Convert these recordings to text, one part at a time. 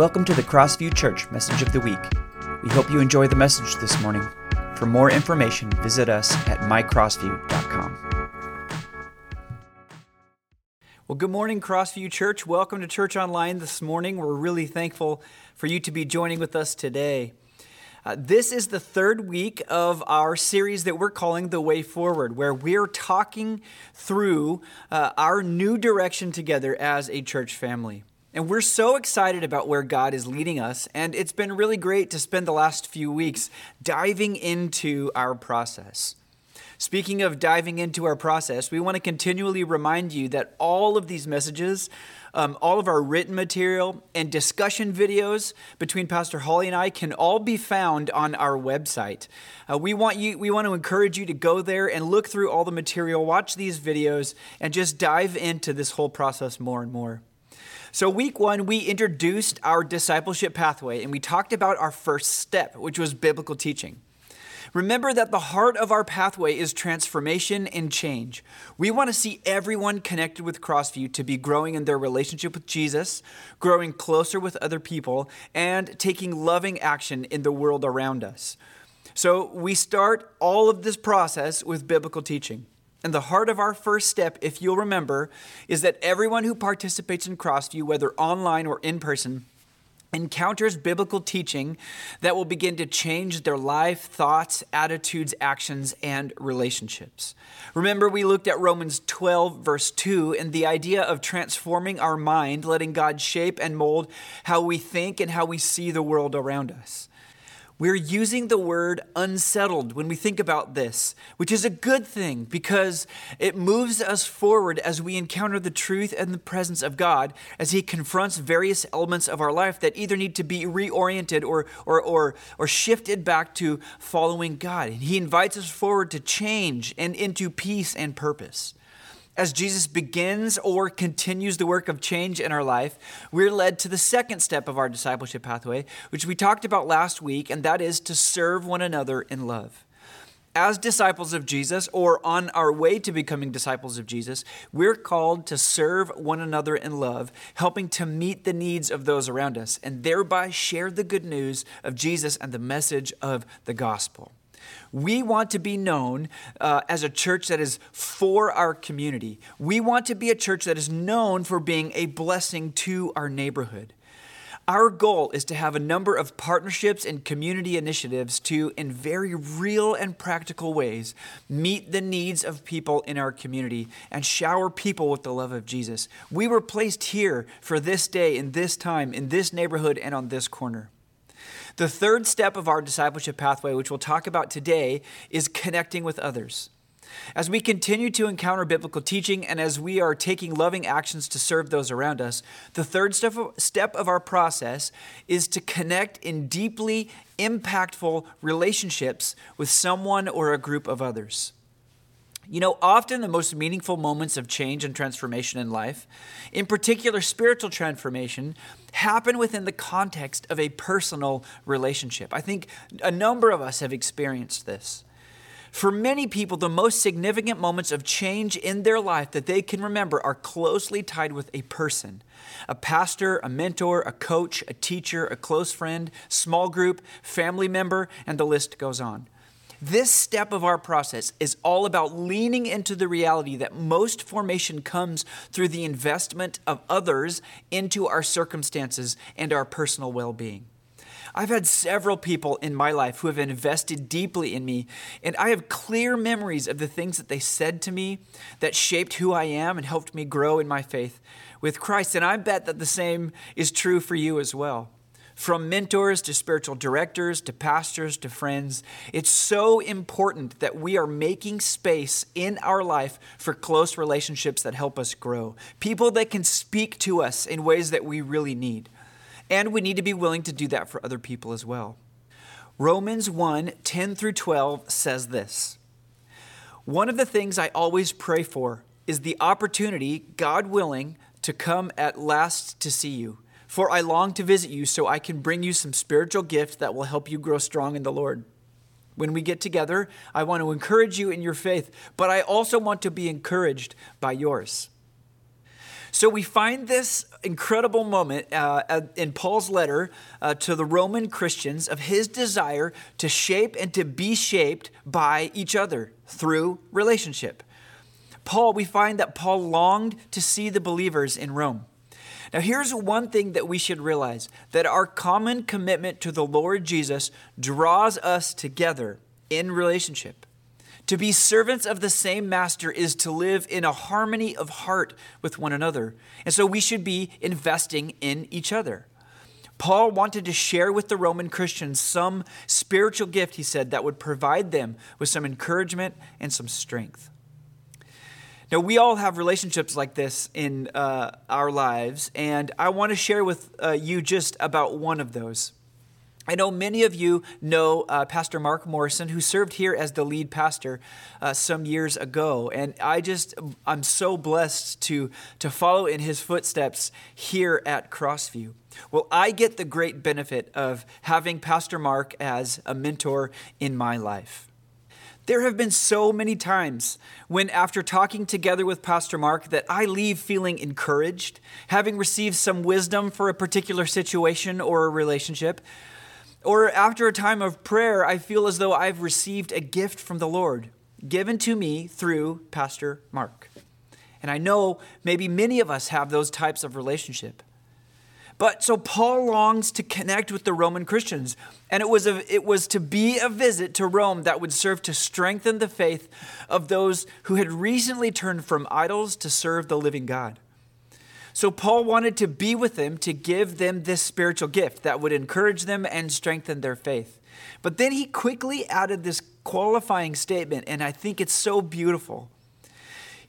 Welcome to the Crossview Church Message of the Week. We hope you enjoy the message this morning. For more information, visit us at mycrossview.com. Well, good morning, Crossview Church. Welcome to Church Online this morning. We're really thankful for you to be joining with us today. Uh, this is the third week of our series that we're calling The Way Forward, where we're talking through uh, our new direction together as a church family. And we're so excited about where God is leading us. And it's been really great to spend the last few weeks diving into our process. Speaking of diving into our process, we want to continually remind you that all of these messages, um, all of our written material, and discussion videos between Pastor Holly and I can all be found on our website. Uh, we, want you, we want to encourage you to go there and look through all the material, watch these videos, and just dive into this whole process more and more. So, week one, we introduced our discipleship pathway and we talked about our first step, which was biblical teaching. Remember that the heart of our pathway is transformation and change. We want to see everyone connected with Crossview to be growing in their relationship with Jesus, growing closer with other people, and taking loving action in the world around us. So we start all of this process with biblical teaching. And the heart of our first step, if you'll remember, is that everyone who participates in Crossview, whether online or in person, encounters biblical teaching that will begin to change their life, thoughts, attitudes, actions, and relationships. Remember, we looked at Romans 12, verse 2, and the idea of transforming our mind, letting God shape and mold how we think and how we see the world around us. We're using the word unsettled when we think about this, which is a good thing because it moves us forward as we encounter the truth and the presence of God as He confronts various elements of our life that either need to be reoriented or, or, or, or shifted back to following God. He invites us forward to change and into peace and purpose as Jesus begins or continues the work of change in our life, we're led to the second step of our discipleship pathway, which we talked about last week, and that is to serve one another in love. As disciples of Jesus, or on our way to becoming disciples of Jesus, we're called to serve one another in love, helping to meet the needs of those around us, and thereby share the good news of Jesus and the message of the gospel. We want to be known uh, as a church that is for our community. We want to be a church that is known for being a blessing to our neighborhood. Our goal is to have a number of partnerships and community initiatives to, in very real and practical ways, meet the needs of people in our community and shower people with the love of Jesus. We were placed here for this day, in this time, in this neighborhood, and on this corner. The third step of our discipleship pathway, which we'll talk about today, is connecting with others. As we continue to encounter biblical teaching and as we are taking loving actions to serve those around us, the third step of, our process is to connect in deeply impactful relationships with someone or a group of others. You know, often the most meaningful moments of change and transformation in life, in particular spiritual transformation, happen within the context of a personal relationship. I think a number of us have experienced this. For many people, the most significant moments of change in their life that they can remember are closely tied with a person a pastor, a mentor, a coach, a teacher, a close friend, small group, family member, and the list goes on. This step of our process is all about leaning into the reality that most formation comes through the investment of others into our circumstances and our personal well being. I've had several people in my life who have invested deeply in me, and I have clear memories of the things that they said to me that shaped who I am and helped me grow in my faith with Christ. And I bet that the same is true for you as well. From mentors to spiritual directors to pastors to friends, it's so important that we are making space in our life for close relationships that help us grow. People that can speak to us in ways that we really need. And we need to be willing to do that for other people as well. Romans 1 10 through 12 says this One of the things I always pray for is the opportunity, God willing, to come at last to see you for I long to visit you so I can bring you some spiritual gift that will help you grow strong in the Lord. When we get together, I want to encourage you in your faith, but I also want to be encouraged by yours. So we find this incredible moment uh, in Paul's letter uh, to the Roman Christians of his desire to shape and to be shaped by each other through relationship. Paul, we find that Paul longed to see the believers in Rome. Now, here's one thing that we should realize that our common commitment to the Lord Jesus draws us together in relationship. To be servants of the same master is to live in a harmony of heart with one another. And so we should be investing in each other. Paul wanted to share with the Roman Christians some spiritual gift, he said, that would provide them with some encouragement and some strength. Now, we all have relationships like this in uh, our lives, and I want to share with uh, you just about one of those. I know many of you know uh, Pastor Mark Morrison, who served here as the lead pastor uh, some years ago, and I just I'm so blessed to to follow in his footsteps here at Crossview. Well, I get the great benefit of having Pastor Mark as a mentor in my life. There have been so many times when, after talking together with Pastor Mark, that I leave feeling encouraged, having received some wisdom for a particular situation or a relationship. Or after a time of prayer, I feel as though I've received a gift from the Lord, given to me through Pastor Mark. And I know maybe many of us have those types of relationship. But so Paul longs to connect with the Roman Christians, and it was a, it was to be a visit to Rome that would serve to strengthen the faith of those who had recently turned from idols to serve the living God. So Paul wanted to be with them to give them this spiritual gift that would encourage them and strengthen their faith. But then he quickly added this qualifying statement, and I think it's so beautiful.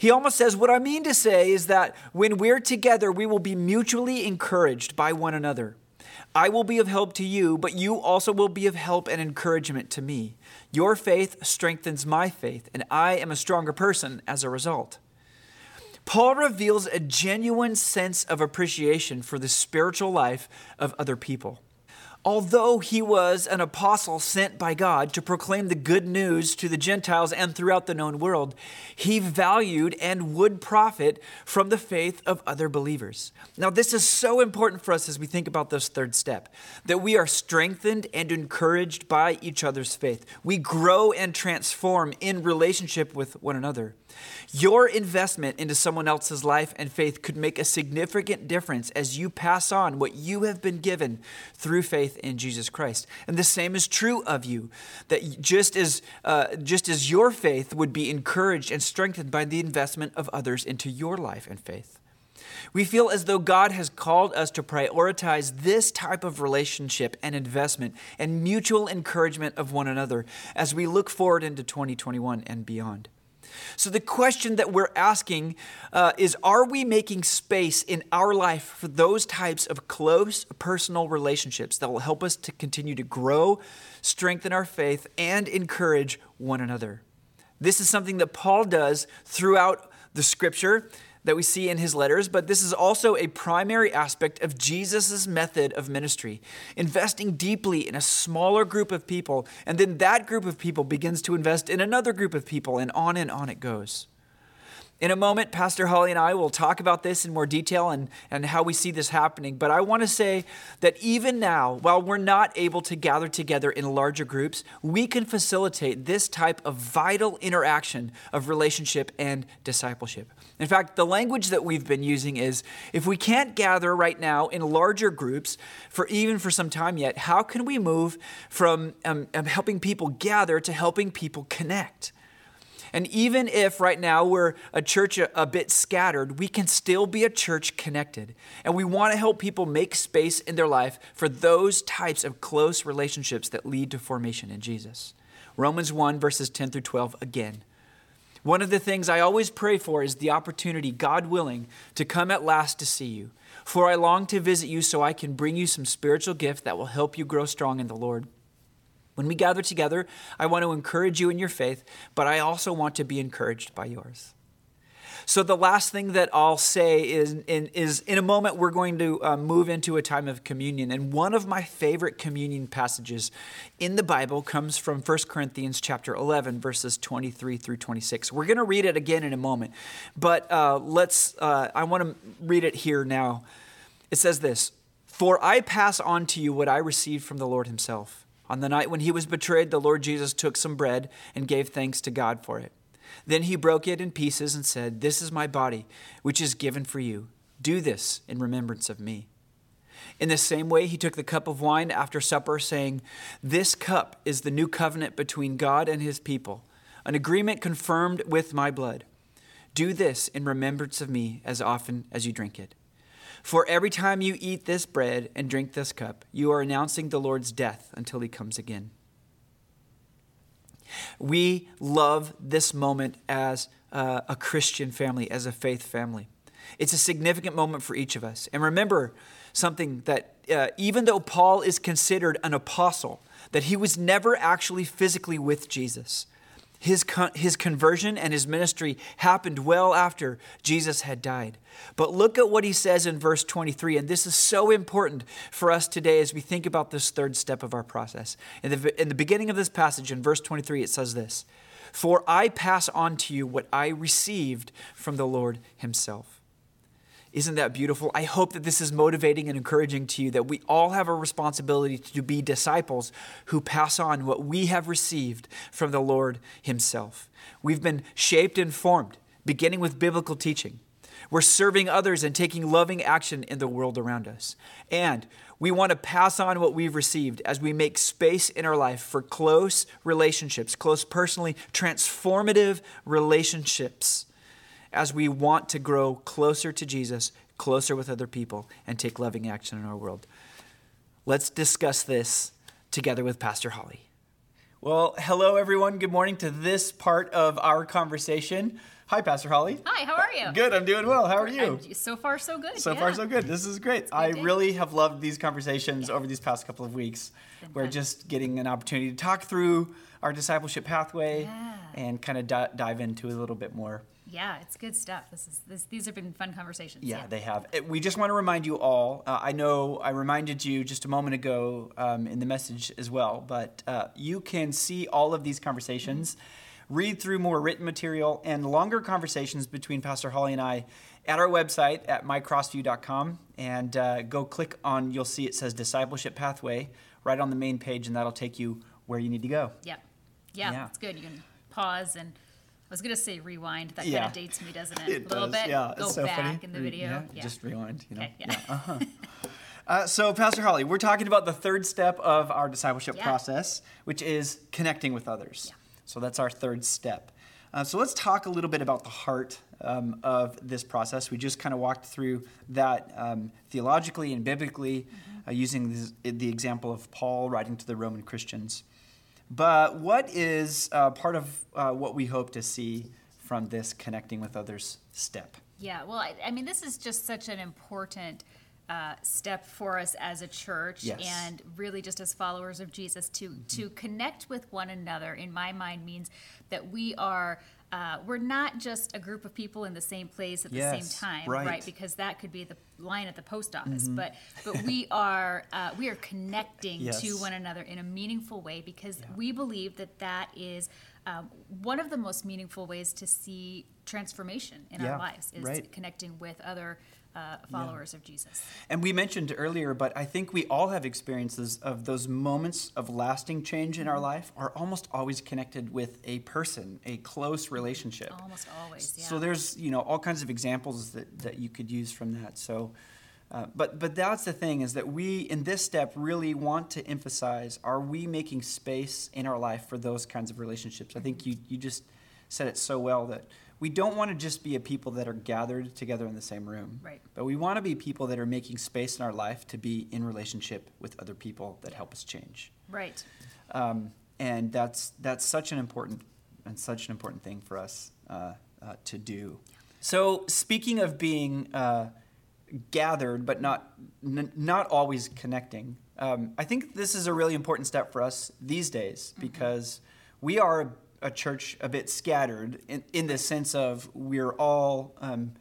He almost says, What I mean to say is that when we're together, we will be mutually encouraged by one another. I will be of help to you, but you also will be of help and encouragement to me. Your faith strengthens my faith, and I am a stronger person as a result. Paul reveals a genuine sense of appreciation for the spiritual life of other people. Although he was an apostle sent by God to proclaim the good news to the Gentiles and throughout the known world, he valued and would profit from the faith of other believers. Now, this is so important for us as we think about this third step that we are strengthened and encouraged by each other's faith. We grow and transform in relationship with one another. Your investment into someone else's life and faith could make a significant difference as you pass on what you have been given through faith in Jesus Christ. And the same is true of you, that just as, uh, just as your faith would be encouraged and strengthened by the investment of others into your life and faith. We feel as though God has called us to prioritize this type of relationship and investment and mutual encouragement of one another as we look forward into 2021 and beyond. So, the question that we're asking uh, is Are we making space in our life for those types of close personal relationships that will help us to continue to grow, strengthen our faith, and encourage one another? This is something that Paul does throughout the scripture that we see in his letters, but this is also a primary aspect of Jesus' method of ministry, investing deeply in a smaller group of people, and then that group of people begins to invest in another group of people, and on and on it goes. In a moment, Pastor Holly and I will talk about this in more detail and, and how we see this happening. But I want to say that even now, while we're not able to gather together in larger groups, we can facilitate this type of vital interaction of relationship and discipleship. In fact, the language that we've been using is if we can't gather right now in larger groups for even for some time yet, how can we move from um, um helping people gather to helping people connect? And even if right now we're a church a, a, bit scattered, we can still be a church connected. And we want to help people make space in their life for those types of close relationships that lead to formation in Jesus. Romans 1, verses 10 through 12 again. One of the things I always pray for is the opportunity, God willing, to come at last to see you. For I long to visit you so I can bring you some spiritual gift that will help you grow strong in the Lord. When we gather together, I want to encourage you in your faith, but I also want to be encouraged by yours. So, the last thing that I'll say is in, is in a moment, we're going to uh, move into a time of communion. And one of my favorite communion passages in the Bible comes from 1 Corinthians chapter 11, verses 23 through 26. We're going to read it again in a moment, but uh, let's, uh, I want to read it here now. It says this For I pass on to you what I received from the Lord Himself. On the night when He was betrayed, the Lord Jesus took some bread and gave thanks to God for it. Then he broke it in pieces and said, This is my body, which is given for you. Do this in remembrance of me. In the same way, he took the cup of wine after supper, saying, This cup is the new covenant between God and his people, an agreement confirmed with my blood. Do this in remembrance of me as often as you drink it. For every time you eat this bread and drink this cup, you are announcing the Lord's death until he comes again. We love this moment as uh, a Christian family, as a faith family. It's a significant moment for each of us. And remember something that uh, even though Paul is considered an apostle, that he was never actually physically with Jesus. His, con- his conversion and his ministry happened well after Jesus had died. But look at what he says in verse 23, and this is so important for us today as we think about this third step of our process. In the, in the beginning of this passage, in verse 23, it says this For I pass on to you what I received from the Lord himself. Isn't that beautiful? I hope that this is motivating and encouraging to you that we all have a responsibility to be disciples who pass on what we have received from the Lord Himself. We've been shaped and formed, beginning with biblical teaching. We're serving others and taking loving action in the world around us. And we want to pass on what we've received as we make space in our life for close relationships, close personally transformative relationships as we want to grow closer to Jesus, closer with other people, and take loving action in our world. Let's discuss this together with Pastor Holly. Well, hello, everyone. Good morning to this part of our conversation. Hi, Pastor Holly. Hi, how are you? Good, I'm doing well. How are you? I'm, so far, so good. So yeah. far, so good. This is great. I really have loved these conversations yeah. over these past couple of weeks. We're just getting an opportunity to talk through our discipleship pathway yeah. and kind of di- dive into a little bit more. Yeah, it's good stuff. This is this, these have been fun conversations. Yeah, yeah. they have. We just want to remind you all. Uh, I know I reminded you just a moment ago um, in the message as well, but uh, you can see all of these conversations, mm-hmm. read through more written material and longer conversations between Pastor Holly and I at our website at mycrossview.com, and uh, go click on. You'll see it says discipleship pathway right on the main page, and that'll take you where you need to go. Yeah, yeah, yeah. it's good. You can pause and was gonna say rewind. That yeah. kind of dates me, doesn't it? it a little does. bit. Yeah, Go so back funny. in the video. Yeah, yeah. Just rewind. You know. Okay, yeah. yeah. Uh-huh. Uh, so, Pastor Holly, we're talking about the third step of our discipleship process, which is connecting with others. So, that's our third step. Uh, so, let's talk a little bit about the heart um, of this process. We just kind of walked through that um, theologically and biblically mm-hmm. uh, using this, the example of Paul writing to the Roman Christians. But what is uh, part of uh, what we hope to see from this connecting with others step? Yeah, well, I, I mean, this is just such an important uh, step for us as a church yes. and really just as followers of Jesus to mm-hmm. to connect with one another. In my mind, means that we are uh, we're not just a group of people in the same place at yes, the same time, right. right. Because that could be the line at the post office. Mm-hmm. But but we are uh, we are connecting yes. to one another in a meaningful way because yeah. we believe that that is um, one of the most meaningful ways to see transformation in yeah, our lives is right. connecting with other uh, followers yeah. of Jesus. And we mentioned earlier, but I think we all have experiences of those moments of lasting change in our mm-hmm. life are almost always connected with a person, a close relationship. Almost always, yeah. So there's you know all kinds of examples that, that you could use from that. So. Uh, but but that's the thing is that we in this step really want to emphasize are we making space in our life for those kinds of relationships? I think mm-hmm. you you just said it so well that we don't want to just be a people that are gathered together in the same room. Right. But we want to be people that are making space in our life to be in relationship with other people that help us change. Right. Um, and that's that's such an important and such an important thing for us uh, uh, to do. So speaking of being uh, gathered but not n- not always connecting, um, I think this is a really important step for us these days mm-hmm. because we are a church a bit scattered in, in the sense of we're all um,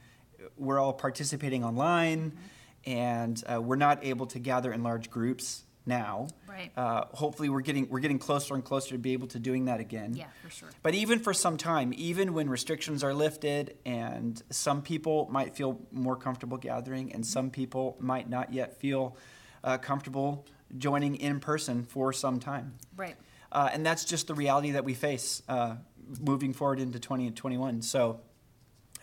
we're all participating online, and uh, we're not able to gather in large groups now. Right. Uh, hopefully, we're getting we're getting closer and closer to be able to doing that again. Yeah, for sure. But even for some time, even when restrictions are lifted, and some people might feel more comfortable gathering, and some people might not yet feel uh, comfortable joining in person for some time. Right. Uh, and that's just the reality that we face uh, moving forward into 2021. So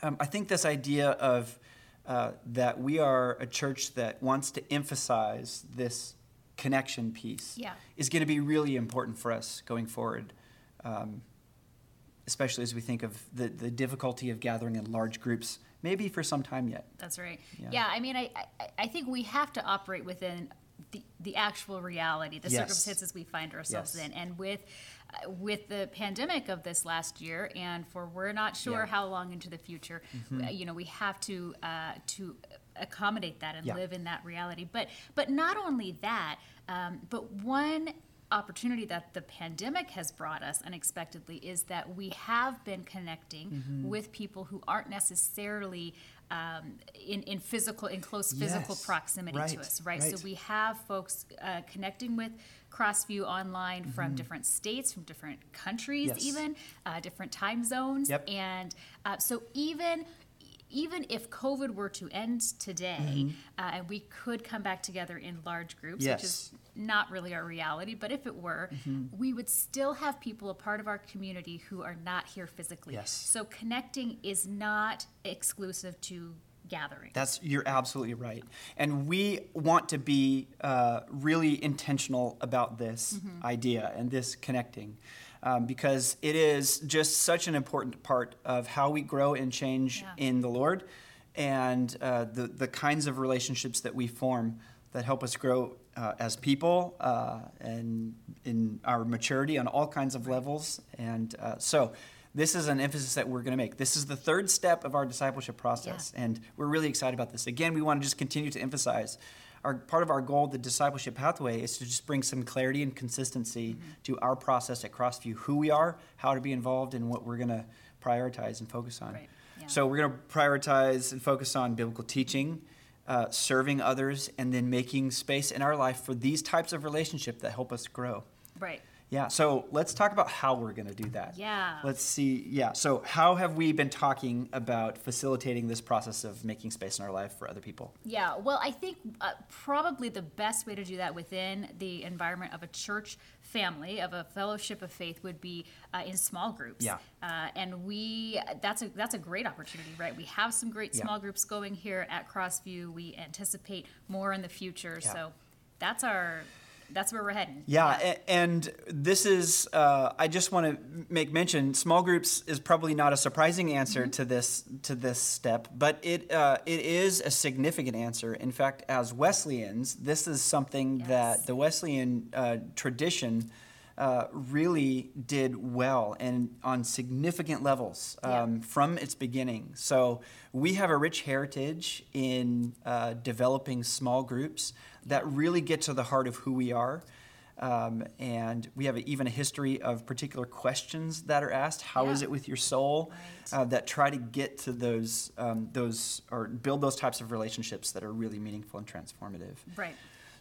um, I think this idea of uh, that we are a church that wants to emphasize this connection piece Yeah. is going to be really important for us going forward, um, especially as we think of the, the difficulty of gathering in large groups, maybe for some time yet. That's right. Yeah. Yeah, I mean, I, I, I think we have to operate within the, actual reality, the Yes. circumstances we find ourselves Yes. in. And with, uh, with the pandemic of this last year, and for we're not sure Yeah. Mm-hmm. how long into the future, uh, you know, we have to, uh, to accommodate that and Yeah. live in that reality. But, but not only that, um, but one opportunity that the pandemic has brought us unexpectedly is that we have been connecting Mm-hmm. with people who aren't necessarily um, in, in physical in close physical Yes. proximity Right, to us right? right. so we have folks uh, connecting with crossview online from different states from different countries Mm-hmm. Yes. even uh, different time zones Yep. and uh, so even even if COVID were to end today, uh, and we could come back together in large groups, Mm-hmm. Yes. which is not really our reality, but if it were, Mm-hmm. we would still have people a part of our community who are not here physically. Yes. So connecting is not exclusive to gathering. That's you're absolutely right, and we want to be uh, really intentional about this Mm-hmm. idea and this connecting, um, because it is just such an important part of how we grow and change Yeah. in the Lord, and uh, the the kinds of relationships that we form that help us grow uh, as people uh, and in our maturity on all kinds of levels, and uh, so. This is an emphasis that we're going to make. This is the third step of our discipleship process, and we're really excited about this. Again, we want to just continue to emphasize our part of our goal, the discipleship pathway, is to just bring some clarity and consistency Mm-hmm. to our process at Crossview, who we are, how to be involved, and what we're going to prioritize and focus on. Right, yeah. So we're going to prioritize and focus on biblical teaching, uh, serving others, and then making space in our life for these types of relationship that help us grow. right. Yeah, so let's talk about how we're going to do that. Yeah. Let's see. Yeah, so how have we been talking about facilitating this process of making space in our life for other people? Yeah, well, I think uh, probably the best way to do that within the environment of a church family, of a fellowship of faith, would be uh, in small groups. Yeah. Uh, and we that's a that's a great opportunity, right? We have some great Yeah. small groups going here at Crossview. We anticipate more in the future, Yeah. so that's our that's where we're heading. Yeah, a- and this is, uh, I just want to make mention, small groups is probably not a surprising answer to this to this step, but it uh, it is a significant answer. In fact, as Wesleyans, this is something Yes. that the Wesleyan uh, tradition uh, really did well and on significant levels Yeah. um, from its beginning. So we have a rich heritage in uh, developing small groups that really get to the heart of who we are. Um, and we have a, even a history of particular questions that are asked. How is Yeah. it with your soul? Right. Uh, that try to get to those, um, those or build those types of relationships that are really meaningful and transformative. Right.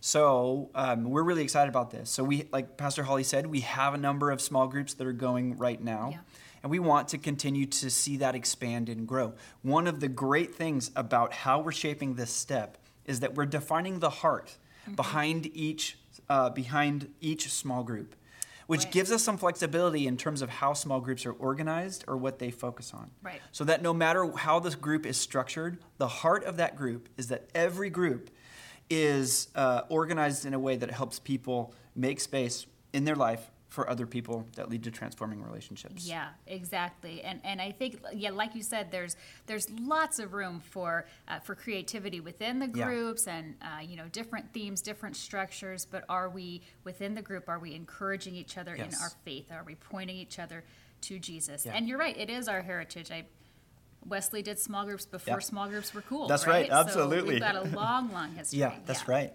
So um, we're really excited about this. So we, like Pastor Holly said, we have a number of small groups that are going right now, Yeah. and we want to continue to see that expand and grow. One of the great things about how we're shaping this step is that we're defining the heart Mm-hmm. behind each uh, behind each small group, which Right. gives us some flexibility in terms of how small groups are organized or what they focus on. Right. So that no matter how this group is structured, the heart of that group is that every group is uh, organized in a way that helps people make space in their life for other people that lead to transforming relationships. Yeah, exactly. And and I think yeah, like you said, there's there's lots of room for uh, for creativity within the Yeah. groups and uh, you know different themes, different structures. But are we within the group? Are we encouraging each other in our faith? Are we pointing each other to Jesus? Yeah. And you're right, it is our heritage. I Wesley did small groups before Yeah. small groups were cool. That's right, So absolutely. we've got a long, long history. Yeah, that's right.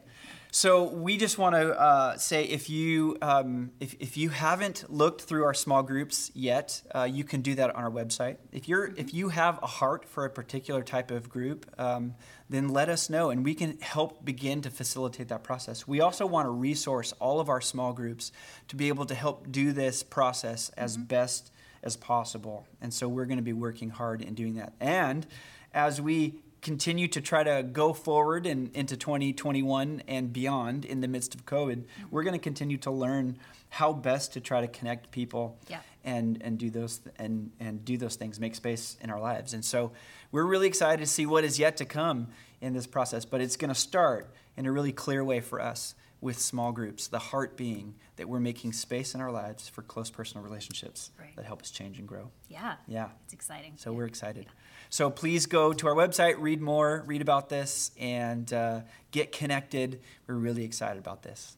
So we just want to uh, say if you um, if, if you haven't looked through our small groups yet, uh, you can do that on our website. If you're if you have a heart for a particular type of group, um, then let us know, and we can help begin to facilitate that process. We also want to resource all of our small groups to be able to help do this process as best as possible, and so we're going to be working hard in doing that. And as we continue to try to go forward and into 2021 and beyond in the midst of COVID, mm-hmm. we're going to continue to learn how best to try to connect people Yeah. and and do those and and do those things, make space in our lives. And so we're really excited to see what is yet to come in this process, but it's going to start in a really clear way for us with small groups. The heart being that we're making space in our lives for close personal relationships Right. that help us change and grow. Yeah. Yeah. It's exciting. So Yeah. we're excited. So please go to our website, read more, read about this, and uh, get connected. We're really excited about this.